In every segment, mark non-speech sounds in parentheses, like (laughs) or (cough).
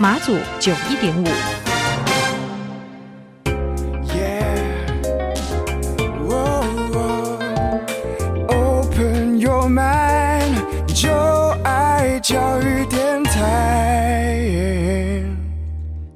马祖九一点五。Open your mind，就爱教育电。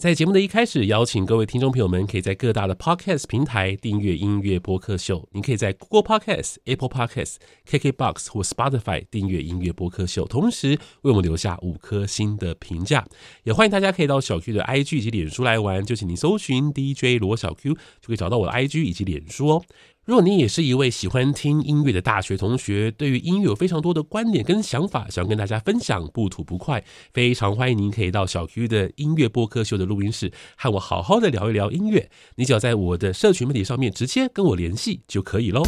在节目的一开始，邀请各位听众朋友们，可以在各大的 Podcast 平台订阅音乐播客秀。您可以在 Google Podcast、Apple Podcast、KKBox 或 Spotify 订阅音乐播客秀，同时为我们留下五颗星的评价。也欢迎大家可以到小 Q 的 IG 以及脸书来玩，就请你搜寻 DJ 罗小 Q，就可以找到我的 IG 以及脸书哦。如果你也是一位喜欢听音乐的大学同学，对于音乐有非常多的观点跟想法，想跟大家分享，不吐不快，非常欢迎您可以到小 Q 的音乐播客秀的录音室，和我好好的聊一聊音乐。你只要在我的社群媒体上面直接跟我联系就可以喽。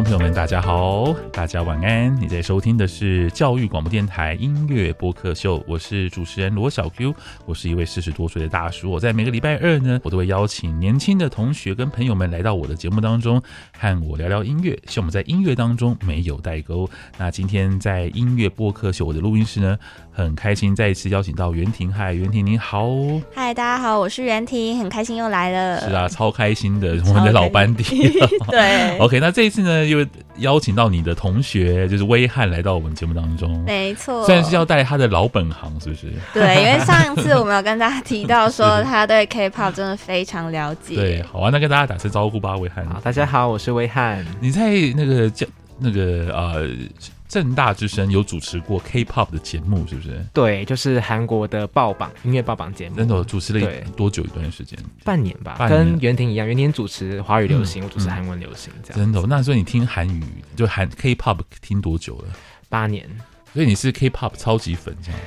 众朋友们，大家好，大家晚安。你在收听的是教育广播电台音乐播客秀，我是主持人罗小 Q，我是一位四十多岁的大叔。我在每个礼拜二呢，我都会邀请年轻的同学跟朋友们来到我的节目当中，和我聊聊音乐，希望我们在音乐当中没有代沟。那今天在音乐播客秀我的录音室呢，很开心再一次邀请到袁婷。嗨，袁婷您好。嗨，大家好，我是袁婷，很开心又来了。是啊，超开心的，我们的老班底。(laughs) (laughs) 对，OK。那这一次呢，又邀请到你的同学，就是威汉来到我们节目当中。没错，虽然是要带他的老本行，是不是？对，因为上一次我们有跟大家提到说，(laughs) 他对 K-pop 真的非常了解。对，好啊，那跟大家打声招呼吧，威汉。好，大家好，我是威汉。你在那个叫那个呃。政大之声有主持过 K-pop 的节目，是不是？对，就是韩国的爆榜音乐爆榜节目。真的主持了多久一段时间？半年吧，年跟袁婷一样，袁婷主持华语流行，嗯、我主持韩文流行，这样。真的，那所以你听韩语就韩 K-pop 听多久了？八年。所以你是 K-pop 超级粉，这样。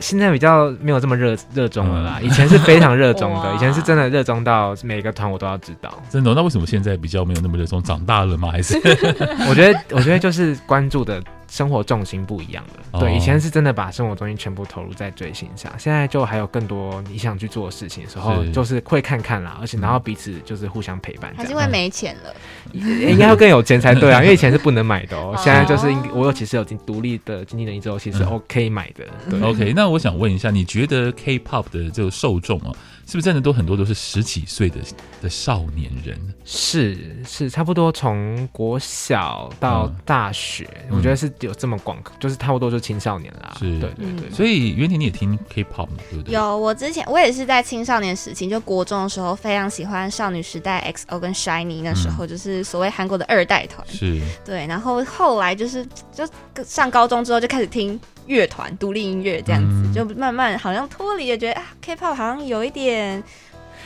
现在比较没有这么热热衷了啦，以前是非常热衷的，(laughs) 以前是真的热衷到每个团我都要知道。真的？那为什么现在比较没有那么热衷？长大了吗？还是？(laughs) 我觉得，我觉得就是关注的。生活重心不一样了，对，以前是真的把生活重心全部投入在追星上，现在就还有更多你想去做的事情的时候，就是会看看啦，而且然后彼此就是互相陪伴。还是因为没钱了，应该会更有钱才对啊，(laughs) 因为以前是不能买的哦，现在就是我有其实有独立的经济能力之后，其实 OK 买的。对，OK，那我想问一下，你觉得 K-pop 的这个受众啊？是不是真的都很多都是十几岁的的少年人？是是，差不多从国小到大学，嗯、我觉得是有这么广，就是差不多就青少年啦。是，对对对。所以袁婷你也听 K-pop 吗？对不对？有，我之前我也是在青少年时期，就国中的时候非常喜欢少女时代 XO 跟 SHINee，那时候就是所谓韩国的二代团。是，对。然后后来就是就上高中之后就开始听。乐团、独立音乐这样子，嗯、就慢慢好像脱离了，觉得啊，K-pop 好像有一点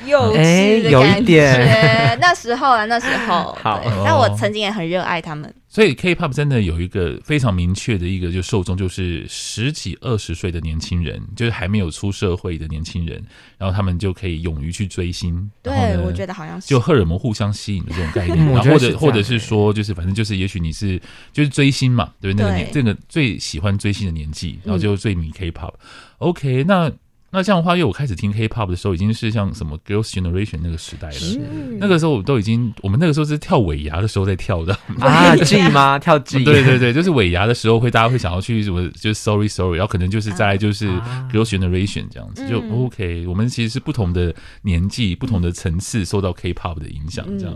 幼稚的感觉。欸、有一点那时候啊，那时候，好，但我曾经也很热爱他们。所以 K-pop 真的有一个非常明确的一个就受众，就是十几二十岁的年轻人，就是还没有出社会的年轻人，然后他们就可以勇于去追星。对，我觉得好像是就荷尔蒙互相吸引的这种概念，(laughs) 然后或者或者是说，就是反正就是，也许你是就是追星嘛，对不对？那个年这个最喜欢追星的年纪，然后就最迷 K-pop。OK，那。那这样的话，因为我开始听 K-pop 的时候，已经是像什么 Girls' Generation 那个时代了。那个时候我都已经，我们那个时候是跳尾牙的时候在跳的啊，(laughs) G 吗？跳 G？对对对，就是尾牙的时候会，大家会想要去什么，就是 Sorry Sorry，然后可能就是再来就是 Girls' Generation 这样子，就 OK。我们其实是不同的年纪、不同的层次受到 K-pop 的影响，这样。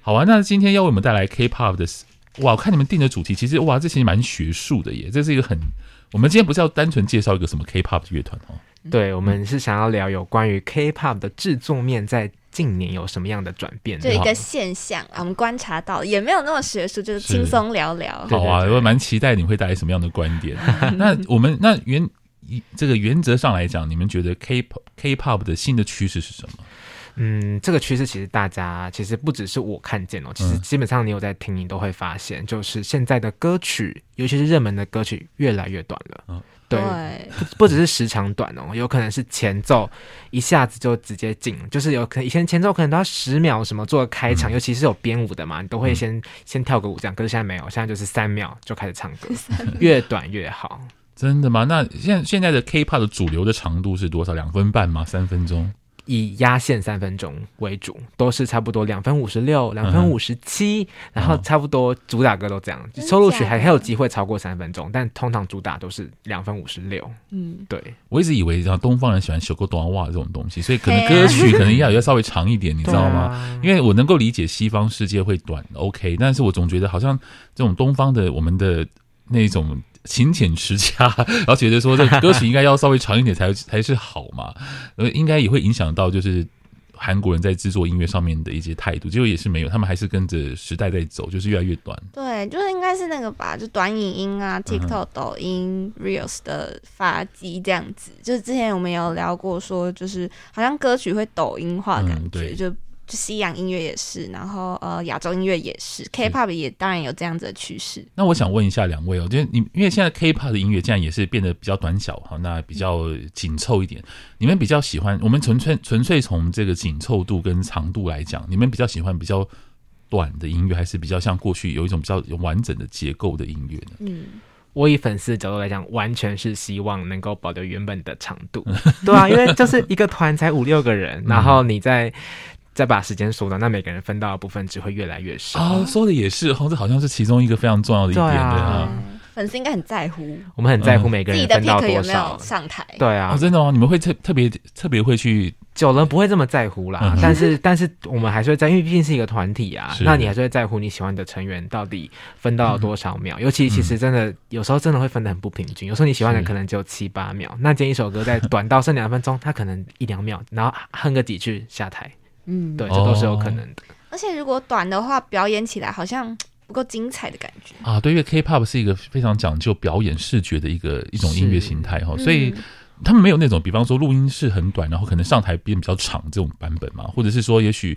好啊，那今天要为我们带来 K-pop 的，哇，我看你们定的主题其实哇，这其实蛮学术的耶。这是一个很，我们今天不是要单纯介绍一个什么 K-pop 乐团哦。对，我们是想要聊有关于 K-pop 的制作面，在近年有什么样的转变？就一个现象啊，我们观察到也没有那么学术，就是轻松聊聊。好啊，我蛮期待你会带来什么样的观点。(laughs) 那我们那原这个原则上来讲，你们觉得 K-pop K-pop 的新的趋势是什么？嗯，这个趋势其实大家其实不只是我看见哦，其实基本上你有在听，你都会发现，就是现在的歌曲，尤其是热门的歌曲，越来越短了。嗯，对，不不只是时长短哦，有可能是前奏一下子就直接进，就是有可能以前前奏可能都要十秒什么做开场，嗯、尤其是有编舞的嘛，你都会先、嗯、先跳个舞这样，可是现在没有，现在就是三秒就开始唱歌，越短越好。真的吗？那现在现在的 K-pop 的主流的长度是多少？两分半吗？三分钟？以压线三分钟为主，都是差不多两分五十六、两分五十七，然后差不多主打歌都这样。嗯、收录曲还还有机会超过三分钟，但通常主打都是两分五十六。嗯，对。我一直以为，像东方人喜欢修个短袜这种东西，所以可能歌曲可能要要稍微长一点，你知道吗？啊、因为我能够理解西方世界会短，OK，但是我总觉得好像这种东方的我们的那种。勤俭持家，(laughs) 然后觉得说这个歌曲应该要稍微长一点才 (laughs) 才是好嘛，呃，应该也会影响到就是韩国人在制作音乐上面的一些态度，结果也是没有，他们还是跟着时代在走，就是越来越短。对，就是应该是那个吧，就短影音啊，TikTok、抖音、Reels 的发迹这样子。就是之前我们有聊过，说就是好像歌曲会抖音化，感觉就。西洋音乐也是，然后呃，亚洲音乐也是，K-pop 也当然有这样子的趋势。那我想问一下两位哦，就是你因为现在 K-pop 的音乐这样也是变得比较短小哈，那比较紧凑一点。你们比较喜欢我们纯粹纯粹从这个紧凑度跟长度来讲，你们比较喜欢比较短的音乐，还是比较像过去有一种比较完整的结构的音乐呢？嗯，我以粉丝的角度来讲，完全是希望能够保留原本的长度。(laughs) 对啊，因为就是一个团才五六个人，然后你在。再把时间缩短，那每个人分到的部分只会越来越少。哦，说的也是，哦，这好像是其中一个非常重要的一点对啊。粉丝应该很在乎，我们很在乎每个人分到多少。上台？对啊，真的哦，你们会特特别特别会去，久了不会这么在乎啦。但是但是我们还是会在，因为毕竟是一个团体啊，那你还是会在乎你喜欢的成员到底分到了多少秒。尤其其实真的有时候真的会分的很不平均，有时候你喜欢的可能只有七八秒，那今天一首歌在短到剩两分钟，他可能一两秒，然后哼个几句下台。嗯，对，这都是有可能的。而且如果短的话，表演起来好像 (tsk) 不够精彩的感觉啊。对，因为 K-pop 是一个非常讲究表演视觉的一个一种音乐形态哈，所以他们没有那种，比方说录音室很短，然后可能上台变比较长这种版本嘛，或者是说也许。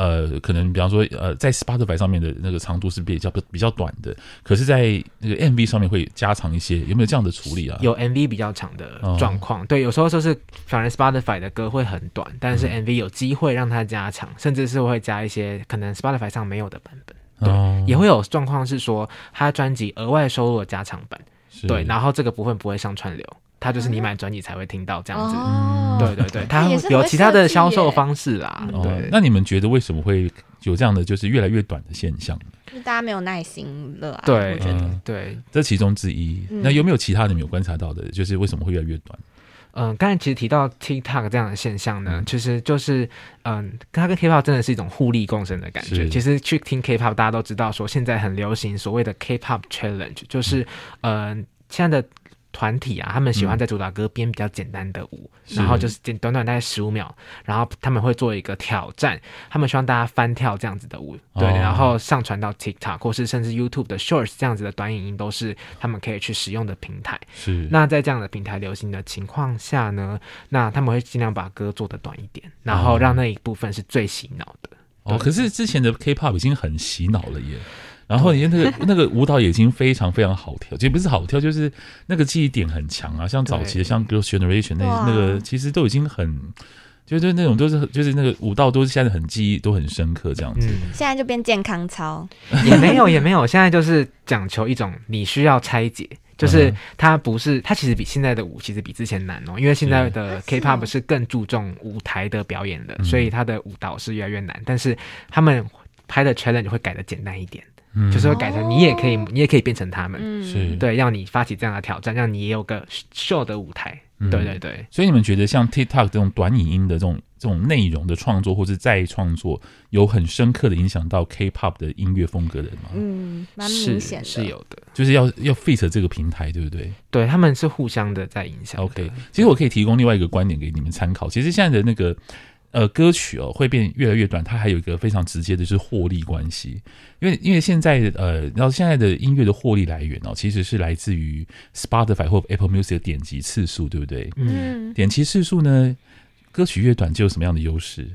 呃，可能比方说，呃，在 Spotify 上面的那个长度是比较比较短的，可是，在那个 MV 上面会加长一些，有没有这样的处理啊？有 MV 比较长的状况，哦、对，有时候就是反而 Spotify 的歌会很短，但是 MV 有机会让它加长，嗯、甚至是会加一些可能 Spotify 上没有的版本，对，哦、也会有状况是说，他专辑额外收录了加长版，对，然后这个部分不会上串流。它就是你买专辑才会听到这样子，嗯、对对对，它有其他的销售方式啦。对、哦，那你们觉得为什么会有这样的就是越来越短的现象是大家没有耐心了啊。对，我觉得、嗯、对，这其中之一。嗯、那有没有其他的你们有观察到的，就是为什么会越来越短？嗯，刚才其实提到 TikTok 这样的现象呢，嗯、其实就是嗯，它跟 K-pop 真的是一种互利共生的感觉。其实去听 K-pop，大家都知道说现在很流行所谓的 K-pop Challenge，就是嗯，现在的。团体啊，他们喜欢在主打歌编比较简单的舞，嗯、然后就是简短短大概十五秒，然后他们会做一个挑战，他们希望大家翻跳这样子的舞，对，哦、然后上传到 TikTok 或是甚至 YouTube 的 Shorts 这样子的短影音都是他们可以去使用的平台。是，那在这样的平台流行的情况下呢，那他们会尽量把歌做的短一点，然后让那一部分是最洗脑的。哦，可是之前的 K-pop 已经很洗脑了耶。然后你看那个那个舞蹈也已经非常非常好跳，其实不是好跳，就是那个记忆点很强啊。像早期的像 Girls' Generation 那那个，其实都已经很，就是那种都是就是那个舞蹈都是现在很记忆都很深刻这样子。现在就变健康操，也没有也没有，现在就是讲求一种你需要拆解，就是它不是它其实比现在的舞其实比之前难哦，因为现在的 K-pop 是更注重舞台的表演的，所以它的舞蹈是越来越难，但是他们拍的 challenge 会改的简单一点。就是会改成你也可以，你也可以变成他们，是对，让你发起这样的挑战，让你也有个秀的舞台。对对对。所以你们觉得像 TikTok 这种短影音的这种这种内容的创作，或是再创作，有很深刻的影响到 K-pop 的音乐风格的吗？嗯，蛮明显的，是有的，就是要要 fit 这个平台，对不对？对，他们是互相的在影响。OK，其实我可以提供另外一个观点给你们参考。其实现在的那个。呃歌曲哦会变越来越短，它还有一个非常直接的是获利关系，因为因为现在呃，然后现在的音乐的获利来源哦，其实是来自于 Spotify 或 Apple Music 的点击次数，对不对？嗯，点击次数呢，歌曲越短就有什么样的优势？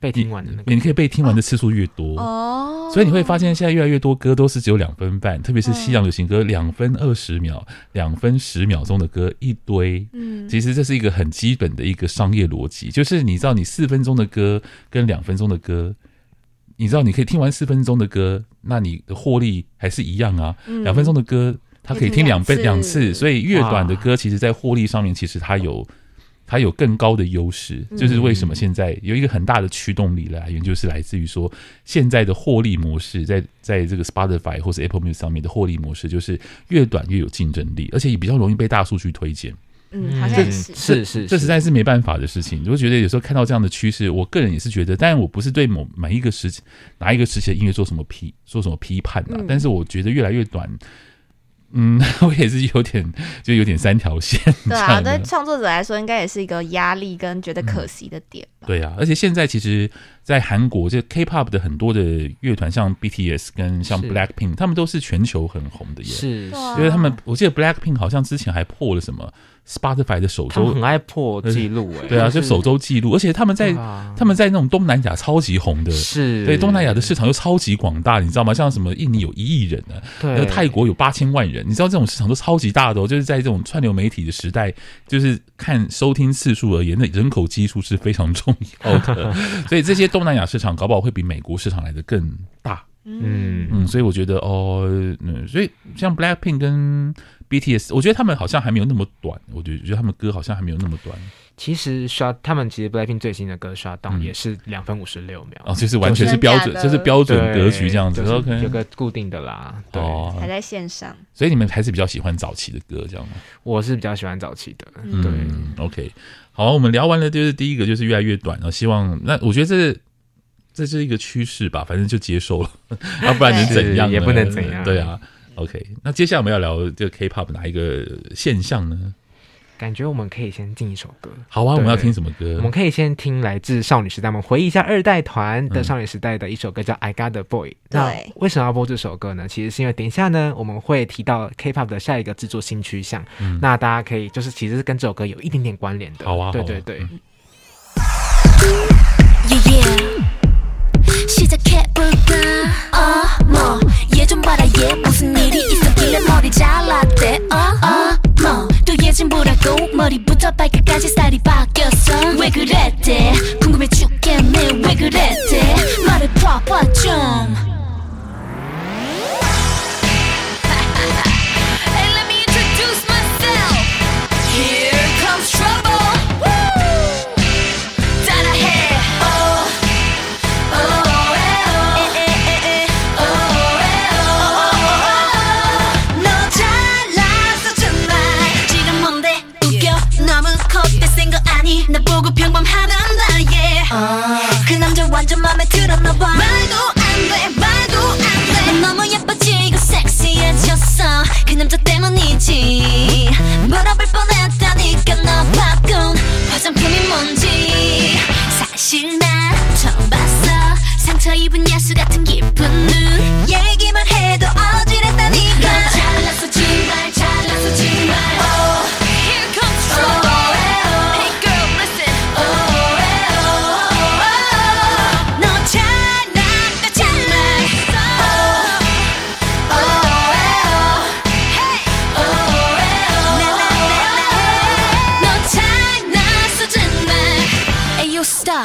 被听完的那个，你可以被听完的次数越多。哦，所以你会发现现在越来越多歌都是只有两分半，特别是西洋流行歌，两分二十秒、两分十秒钟的歌一堆。嗯，其实这是一个很基本的一个商业逻辑，就是你知道你四分钟的歌跟两分钟的歌，你知道你可以听完四分钟的歌，那你的获利还是一样啊。两分钟的歌它可以听两倍两次，所以越短的歌，其实在获利上面其实它有。它有更高的优势，就是为什么现在有一个很大的驱动力来源，就是来自于说现在的获利模式，在在这个 Spotify 或是 Apple Music 上面的获利模式，就是越短越有竞争力，而且也比较容易被大数据推荐。嗯，好像是是是，这实在是没办法的事情。我觉得有时候看到这样的趋势，我个人也是觉得，但我不是对某每一个时期哪一个时期的音乐做什么批做什么批判啊，但是我觉得越来越短。嗯，我也是有点，(laughs) 就有点三条线。(laughs) 对啊，对创作者来说，应该也是一个压力跟觉得可惜的点吧。嗯、对啊，而且现在其实，在韩国，这 K-pop 的很多的乐团，像 BTS 跟像 Blackpink，他们都是全球很红的耶。是，因为他们，我记得 Blackpink 好像之前还破了什么。Spotify 的首周很爱破记录哎，对啊，就首周记录，而且他们在他们在那种东南亚超级红的，是。对东南亚的市场又超级广大，你知道吗？像什么印尼有一亿人呢，对，泰国有八千万人，你知道这种市场都超级大的哦，就是在这种串流媒体的时代，就是看收听次数而言，那人口基数是非常重要的，(laughs) 所以这些东南亚市场搞不好会比美国市场来的更大，嗯。嗯，所以我觉得哦，嗯，所以像 Blackpink 跟 BTS，我觉得他们好像还没有那么短。我觉得，觉得他们歌好像还没有那么短。其实 Shut，他们其实 BLACKPINK 最新的歌 Shut Down 也是两分五十六秒。哦，就是完全是标准，就是标准格局这样子。OK，有个固定的啦。对，还在线上。所以你们还是比较喜欢早期的歌，这样吗？我是比较喜欢早期的。嗯、对，OK。好，我们聊完了，就是第一个就是越来越短，然后希望那我觉得这这是一个趋势吧，反正就接受了，要 (laughs) 不然能怎样？也不能怎样。对啊。OK，那接下来我们要聊这个 KPOP 哪一个现象呢？感觉我们可以先进一首歌。好啊，我们要听什么歌？我们可以先听来自少女时代，我们回忆一下二代团的少女时代的一首歌叫 I Got The Boy。那，为什么要播这首歌呢？其实是因为等一下呢，我们会提到 KPOP 的下一个制作新趋向。那大家可以，就是其实是跟这首歌有一点点关联的。好啊，对对对。 뭐얘좀 봐라 얘 무슨 일이 있었길래 머리 잘랐대. 어어뭐또 얘 진보라고 머리부터 발끝까지 살이 바뀌었어. 왜 그랬대? 궁금해 죽겠네. 왜 그랬대? 말을 봐봐 좀.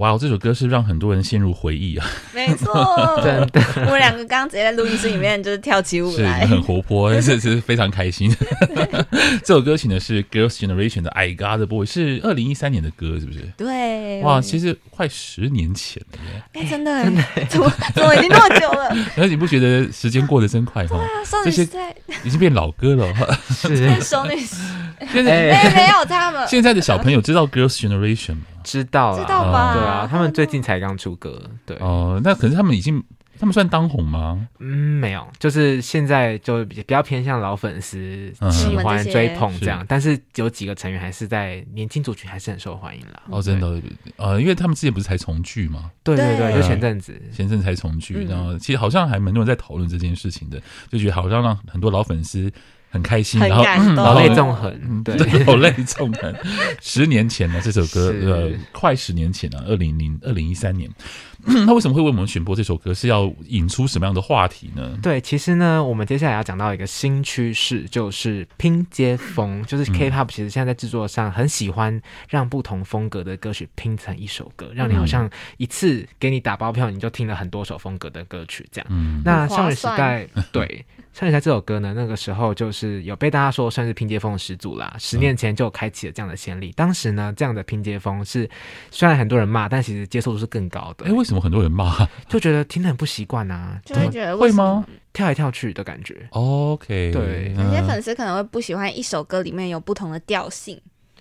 哇，这首歌是让很多人陷入回忆啊！没错，(laughs) 真的，我们两个刚刚直接在录音室里面就是跳起舞来，很活泼，这是非常开心。(laughs) 这首歌曲呢是 Girls' Generation 的《I Got the Boy》，是二零一三年的歌，是不是？对，哇，其实快十年前了耶！哎，真的，真的，怎么怎么已经那么久了？(laughs) 而你不觉得时间过得真快吗？这些已经变老歌了，是少女。现在哎，没有他们。现在的小朋友知道 Girls' Generation 吗？知道，知道吧？对啊，他们最近才刚出歌，对。哦，那可是他们已经，他们算当红吗？嗯，没有，就是现在就比较偏向老粉丝喜欢追捧这样，但是有几个成员还是在年轻族群还是很受欢迎啦。哦，真的，呃，因为他们之前不是才重聚吗？对对对，就前阵子，前阵子才重聚，然后其实好像还蛮多人在讨论这件事情的，就觉得好像让很多老粉丝。很开心，然后老泪纵横，对，老泪纵横。十年前呢，这首歌 (laughs) 呃，快十年前了，二零零二零一三年。(clears throat) 他为什么会为我们选播这首歌？是要引出什么样的话题呢？对，其实呢，我们接下来要讲到一个新趋势，就是拼接风，就是 K-pop 其实现在在制作上很喜欢让不同风格的歌曲拼成一首歌，让你好像一次给你打包票，你就听了很多首风格的歌曲这样。嗯，那少女时代对。少女时代这首歌呢，那个时候就是有被大家说算是拼接风的始祖啦。十年前就开启了这样的先例。当时呢，这样的拼接风是虽然很多人骂，但其实接受度是更高的。哎，为什么很多人骂？(laughs) 就觉得听得很不习惯啊，就会觉得会吗？跳来跳去的感觉。OK，对，有些粉丝可能会不喜欢一首歌里面有不同的调性。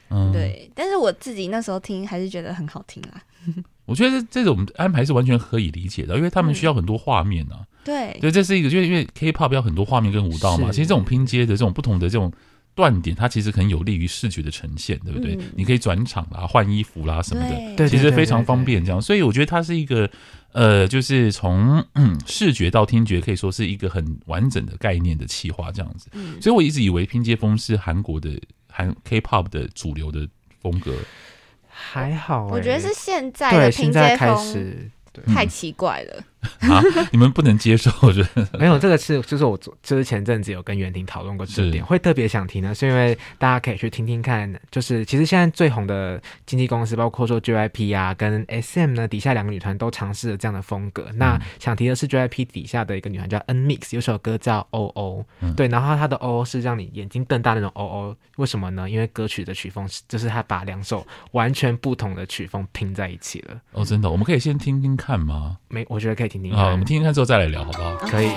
嗯，对。但是我自己那时候听还是觉得很好听啦。(laughs) 我觉得这种安排是完全可以理解的，因为他们需要很多画面啊。对，对，这是一个，就是因为 K-pop 要很多画面跟舞蹈嘛。其实这种拼接的这种不同的这种断点，它其实很有利于视觉的呈现，对不对？你可以转场啦、换衣服啦什么的，其实非常方便。这样，所以我觉得它是一个，呃，就是从视觉到听觉，可以说是一个很完整的概念的企划这样子。所以我一直以为拼接风是韩国的韩 K-pop 的主流的风格。还好，我觉得是现在的拼接风太奇怪了。(laughs) 啊！你们不能接受，我觉得 (laughs) 没有这个是，就是我就是前阵子有跟袁婷讨论过这点，会特别想提呢，是因为大家可以去听听看，就是其实现在最红的经纪公司，包括说 JYP 啊跟 SM 呢，底下两个女团都尝试了这样的风格。嗯、那想提的是 JYP 底下的一个女团叫 NMIXX，有首歌叫 OO，、嗯、对，然后她的 OO 是让你眼睛瞪大那种 OO，为什么呢？因为歌曲的曲风是，就是她把两首完全不同的曲风拼在一起了。哦，真的，我们可以先听听看吗？没，我觉得可以。听听好，我们听听看之后再来聊，好不好？可以。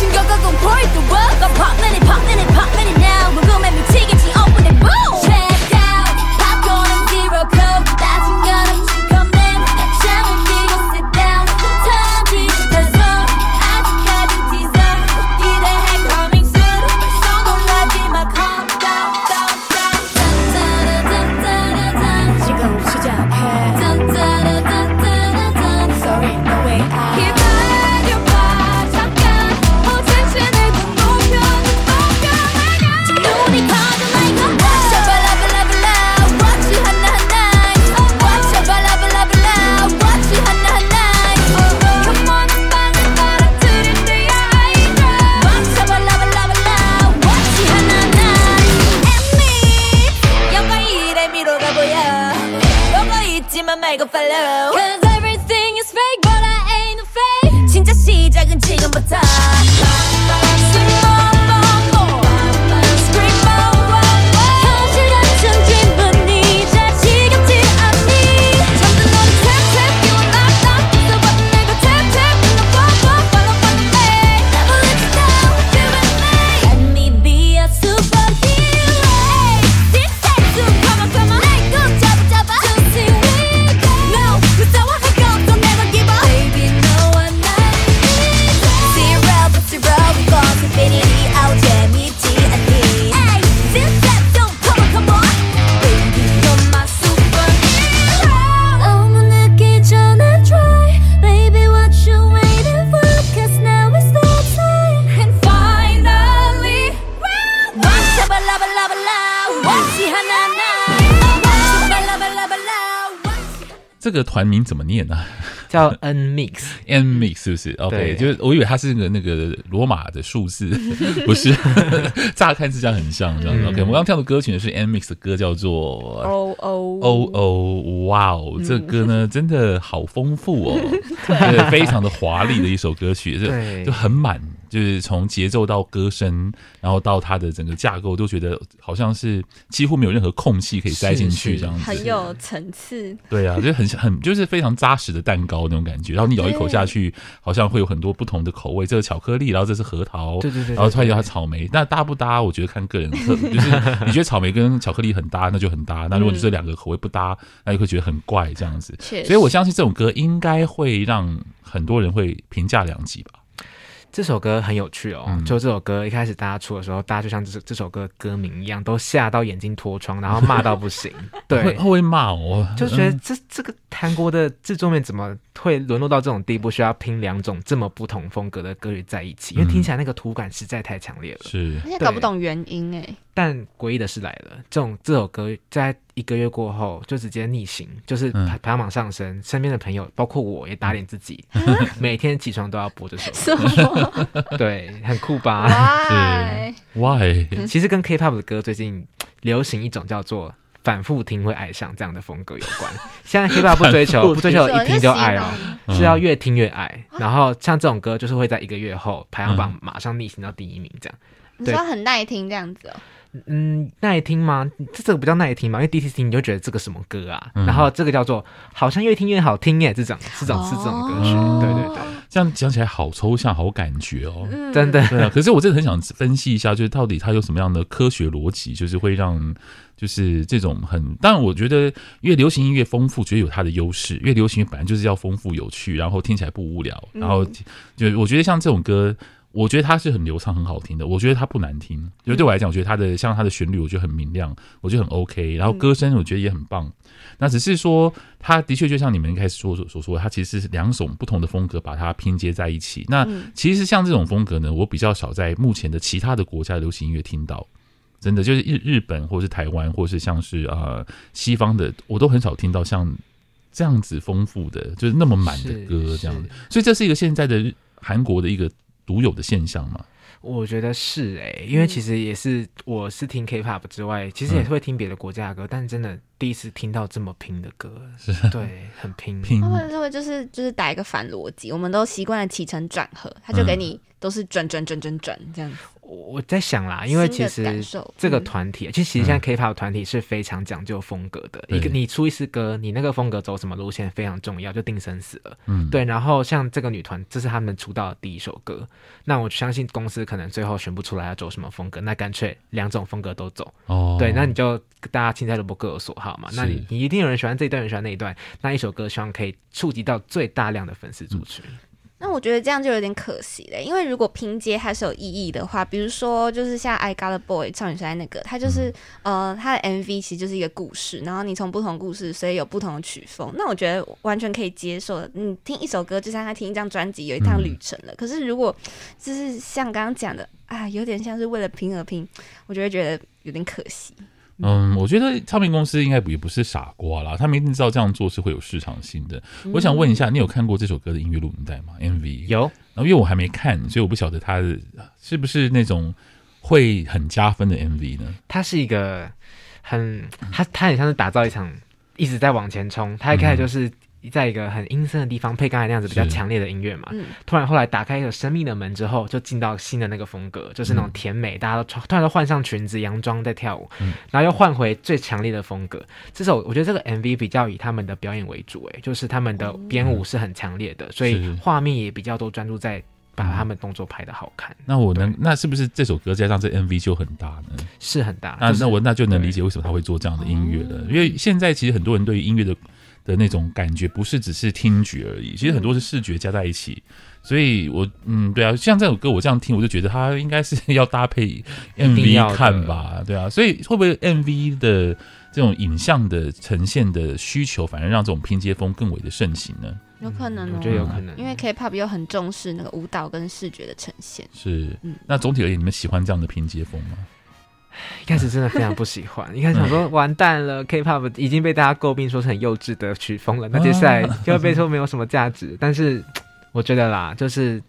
这个团名怎么念呢？叫 N Mix，N (laughs) Mix 是不是？OK，就是我以为它是个那个罗马的数字，(laughs) 不是？(laughs) 乍看之下很像这样子。OK，我刚刚跳的歌曲呢是 N Mix 的歌，叫做 O O O O，哇哦，这歌呢真的好丰富哦，对，非常的华丽的一首歌曲，就就很满。就是从节奏到歌声，然后到它的整个架构，都觉得好像是几乎没有任何空隙可以塞进去这样子，很有层次。对啊，就很很就是非常扎实的蛋糕那种感觉。然后你咬一口下去，好像会有很多不同的口味。这个巧克力，然后这是核桃，对对对，然后突然有它草莓，那搭不搭？我觉得看个人特，就是你觉得草莓跟巧克力很搭，那就很搭。那如果你这两个口味不搭，那就会觉得很怪这样子。所以我相信这种歌应该会让很多人会评价两极吧。这首歌很有趣哦，嗯、就这首歌一开始大家出的时候，大家就像这这首歌歌名一样，都吓到眼睛脱窗，然后骂到不行。(laughs) 对，会会骂我，就觉得这这个韩国的制作面怎么会沦落到这种地步，需要拼两种这么不同风格的歌曲在一起？因为听起来那个土感实在太强烈了。是，而且搞不懂原因哎。但诡异的是来了，这种这首歌在一个月过后就直接逆行，就是排排行榜上升，嗯、身边的朋友包括我也打脸自己，嗯、(laughs) 每天起床都要播这首歌，(laughs) 对，很酷吧？(laughs) 是 Why？其实跟 K-pop 的歌最近流行一种叫做反复听会爱上这样的风格有关。(laughs) 现在 K-pop (laughs) 不追求不追求一听就爱哦，是要越听越爱。然后像这种歌就是会在一个月后排行榜马上逆行到第一名这样。你说很耐听这样子哦。嗯，耐听吗？这这个不叫耐听吗？因为第一次听你就觉得这个什么歌啊？嗯、然后这个叫做好像越听越好听耶，这种这种是这种歌曲，哦、对对对，这样讲起来好抽象，好感觉哦，嗯、真的。对啊，可是我真的很想分析一下，就是到底它有什么样的科学逻辑，就是会让就是这种很……但，我觉得越流行音乐丰富，觉得有它的优势。越流行音乐本来就是要丰富有趣，然后听起来不无聊，然后就我觉得像这种歌。我觉得它是很流畅、很好听的。我觉得它不难听，就对我来讲，我觉得它的像它的旋律，我觉得很明亮，我觉得很 OK。然后歌声，我觉得也很棒。那只是说，它的确就像你们一开始说所说的，它其实是两种不同的风格把它拼接在一起。那其实像这种风格呢，我比较少在目前的其他的国家的流行音乐听到。真的就是日日本或是台湾，或是像是呃西方的，我都很少听到像这样子丰富的，就是那么满的歌这样子。所以这是一个现在的韩国的一个。独有的现象吗？我觉得是哎、欸，因为其实也是，我是听 K-pop 之外，其实也是会听别的国家的歌，嗯、但真的第一次听到这么拼的歌，是对，很拼。拼他们就会就是就是打一个反逻辑，我们都习惯了起承转合，他就给你都是转转转转转这样子。我在想啦，因为其实这个团体，其实现在 K-pop 团体是非常讲究风格的。一个你出一次歌，你那个风格走什么路线非常重要，就定生死了。嗯，对。然后像这个女团，这是他们出道的第一首歌，那我相信公司可能最后选不出来要走什么风格，那干脆两种风格都走。哦，对，那你就大家青菜萝卜各有所好嘛。那你你一定有人喜欢这一段，有人喜欢那一段，那一首歌希望可以触及到最大量的粉丝族群。那我觉得这样就有点可惜了，因为如果拼接还是有意义的话，比如说就是像《I Got a Boy》少女时代那个，它就是呃，它的 MV 其实就是一个故事，然后你从不同故事，所以有不同的曲风。那我觉得完全可以接受的。你听一首歌，就像他听一张专辑，有一趟旅程了。嗯、可是如果就是像刚刚讲的啊，有点像是为了拼而拼，我就会觉得有点可惜。嗯，我觉得唱片公司应该也不是傻瓜啦，他们一定知道这样做是会有市场性的。嗯、我想问一下，你有看过这首歌的音乐录影带吗？MV 有，然后因为我还没看，所以我不晓得它是不是那种会很加分的 MV 呢？它是一个很，它它很像是打造一场一直在往前冲，它一开始就是。嗯在一个很阴森的地方，配刚才那样子比较强烈的音乐嘛，嗯、突然后来打开一个神秘的门之后，就进到新的那个风格，就是那种甜美，嗯、大家都突然都换上裙子、洋装在跳舞，嗯、然后又换回最强烈的风格。这首我觉得这个 MV 比较以他们的表演为主，诶，就是他们的编舞是很强烈的，嗯、所以画面也比较多专注在把他们动作拍的好看。那我能，那是不是这首歌加上这 MV 就很大呢？是很大。那那我那就能理解为什么他会做这样的音乐了，因为现在其实很多人对于音乐的。的那种感觉不是只是听觉而已，其实很多是视觉加在一起，所以我嗯，对啊，像这首歌我这样听，我就觉得它应该是要搭配 MV 看吧，对啊，所以会不会 MV 的这种影像的呈现的需求，反而让这种拼接风更为的盛行呢？有可能，我觉得有可能，因为 K-pop 又很重视那个舞蹈跟视觉的呈现。是，那总体而言，你们喜欢这样的拼接风吗？(laughs) 一开始真的非常不喜欢，一开始想说完蛋了，K-pop 已经被大家诟病说是很幼稚的曲风了，那接下来就会被说没有什么价值。但是 (tsk) 我觉得啦，就是。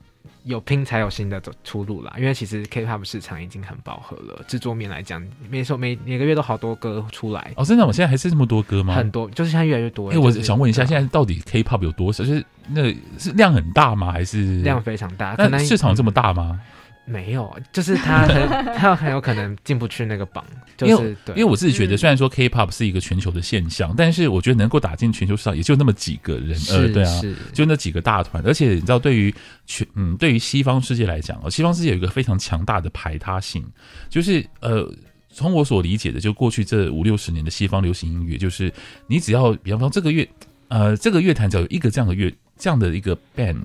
有拼才有新的走出路啦，因为其实 K-pop 市场已经很饱和了。制作面来讲，没错，每每个月都好多歌出来。哦，真的，我现在还是这么多歌吗？很多，就是现在越来越多。哎、欸，我想问一下，现在到底 K-pop 有多少？就是那是量很大吗？还是量非常大？可能市场这么大吗？没有，就是他很 (laughs) 他很有可能进不去那个榜，就是因为对，因为我自己觉得，虽然说 K-pop 是一个全球的现象，嗯、但是我觉得能够打进全球市场也就那么几个人，呃，对啊，就那几个大团，而且你知道，对于全嗯，对于西方世界来讲，西方世界有一个非常强大的排他性，就是呃，从我所理解的，就过去这五六十年的西方流行音乐，就是你只要比方说这个乐，呃，这个乐坛只要有一个这样的乐。这样的一个 band，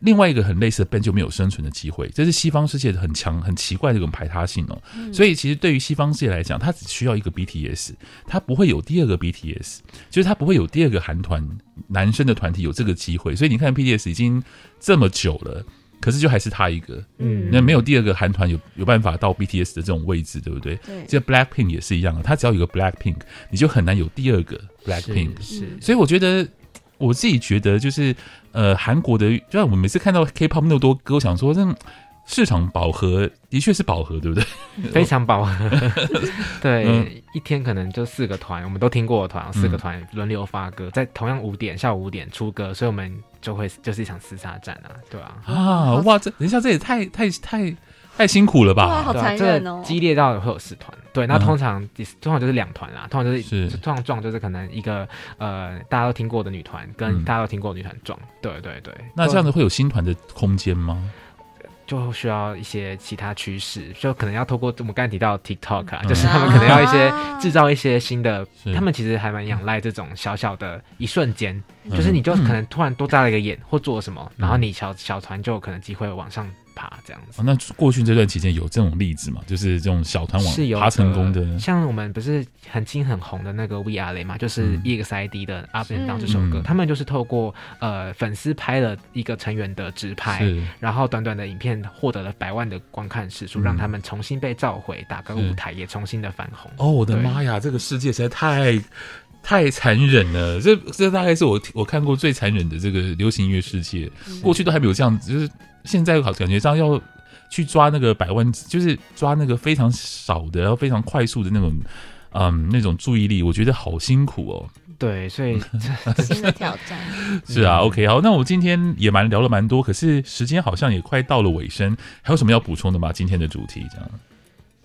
另外一个很类似的 band 就没有生存的机会，这是西方世界的很强、很奇怪的一种排他性哦。嗯、所以其实对于西方世界来讲，它只需要一个 BTS，它不会有第二个 BTS，就是它不会有第二个韩团男生的团体有这个机会。所以你看 BTS 已经这么久了，可是就还是他一个，嗯，那没有第二个韩团有有办法到 BTS 的这种位置，对不对？对，这 Blackpink 也是一样的，它只要有个 Blackpink，你就很难有第二个 Blackpink。是所以我觉得。我自己觉得就是，呃，韩国的，就像我们每次看到 K-pop 那么多歌，我想说，这市场饱和，的确是饱和，对不对？(laughs) 非常饱和。(laughs) 对，嗯、一天可能就四个团，我们都听过的团，四个团轮流发歌，在同样五点下午五点出歌，所以我们就会就是一场厮杀战啊，对啊。啊，哇，这等一下，这也太太太。太辛苦了吧！哇，好残忍哦！激烈到会有四团，对，那通常通常就是两团啦，通常就是通常撞就是可能一个呃大家都听过的女团跟大家都听过的女团撞，对对对。那这样子会有新团的空间吗？就需要一些其他趋势，就可能要透过我们刚才提到 TikTok 啊，就是他们可能要一些制造一些新的，他们其实还蛮仰赖这种小小的一瞬间，就是你就可能突然多眨了一个眼或做什么，然后你小小团就可能机会往上。爬这样子，哦，那过去这段期间有这种例子吗？就是这种小团网爬成功的，像我们不是很亲很红的那个 We Are 嘛，就是 EXID 的 Up and Down 这首歌，嗯、他们就是透过呃粉丝拍了一个成员的直拍，然后短短的影片获得了百万的观看时数，嗯、让他们重新被召回，打个舞台，也重新的翻红。哦，我的妈呀，这个世界实在太太残忍了！这这大概是我我看过最残忍的这个流行音乐世界，是过去都还没有这样子，就是。现在好感觉上要去抓那个百万，就是抓那个非常少的，然后非常快速的那种，嗯，那种注意力，我觉得好辛苦哦。对，所以 (laughs) 新的挑战 (laughs) 是啊。OK，好，那我今天也蛮聊了蛮多，可是时间好像也快到了尾声，还有什么要补充的吗？今天的主题这样。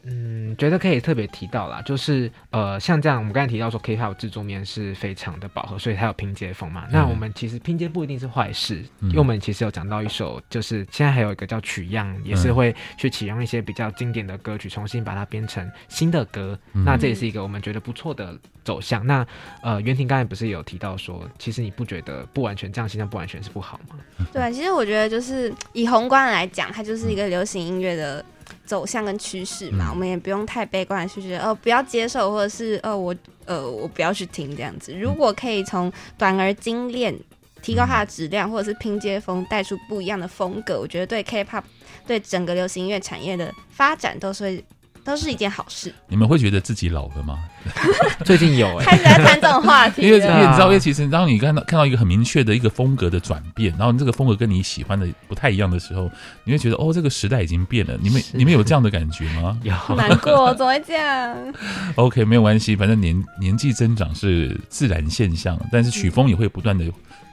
嗯，觉得可以特别提到啦，就是呃，像这样，我们刚才提到说，K-pop 制作面是非常的饱和，所以它有拼接风嘛。嗯、那我们其实拼接不一定是坏事，嗯、因为我们其实有讲到一首，就是现在还有一个叫取样，也是会去启用一些比较经典的歌曲，重新把它编成新的歌。嗯、那这也是一个我们觉得不错的走向。那呃，袁婷刚才不是有提到说，其实你不觉得不完全这样现象不完全是不好吗？对，其实我觉得就是以宏观来讲，它就是一个流行音乐的。走向跟趋势嘛，嗯、我们也不用太悲观，去觉得哦不要接受，或者是呃我呃我不要去听这样子。如果可以从短而精炼，提高它的质量，或者是拼接风带出不一样的风格，我觉得对 K-pop 对整个流行音乐产业的发展都是会。都是一件好事。你们会觉得自己老了吗？(laughs) (laughs) 最近有哎、欸，开始在谈这种话题。因为因为你知道，因为其实当你看到看到一个很明确的一个风格的转变，然后这个风格跟你喜欢的不太一样的时候，你会觉得哦，这个时代已经变了。你们你们有这样的感觉吗？有难过，怎么会这样？OK，没有关系，反正年年纪增长是自然现象，但是曲风也会不断的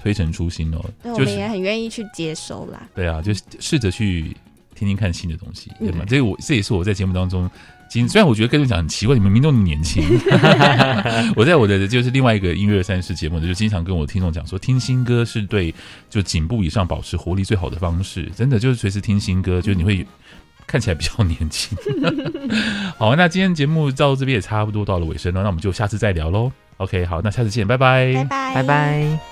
推陈出新哦。那、就是、我们也很愿意去接收啦。对啊，就试着去。听听看新的东西，对吗？这个我这也是我在节目当中，今虽然我觉得跟你讲很奇怪，你们明明都那么年轻 (laughs) (laughs) 我在我的就是另外一个音乐三十节目呢，就经常跟我听众讲说，听新歌是对就颈部以上保持活力最好的方式，真的就是随时听新歌，就你会看起来比较年轻。(laughs) 好，那今天节目到这边也差不多到了尾声了，那我们就下次再聊喽。OK，好，那下次见，拜拜，拜拜，拜拜。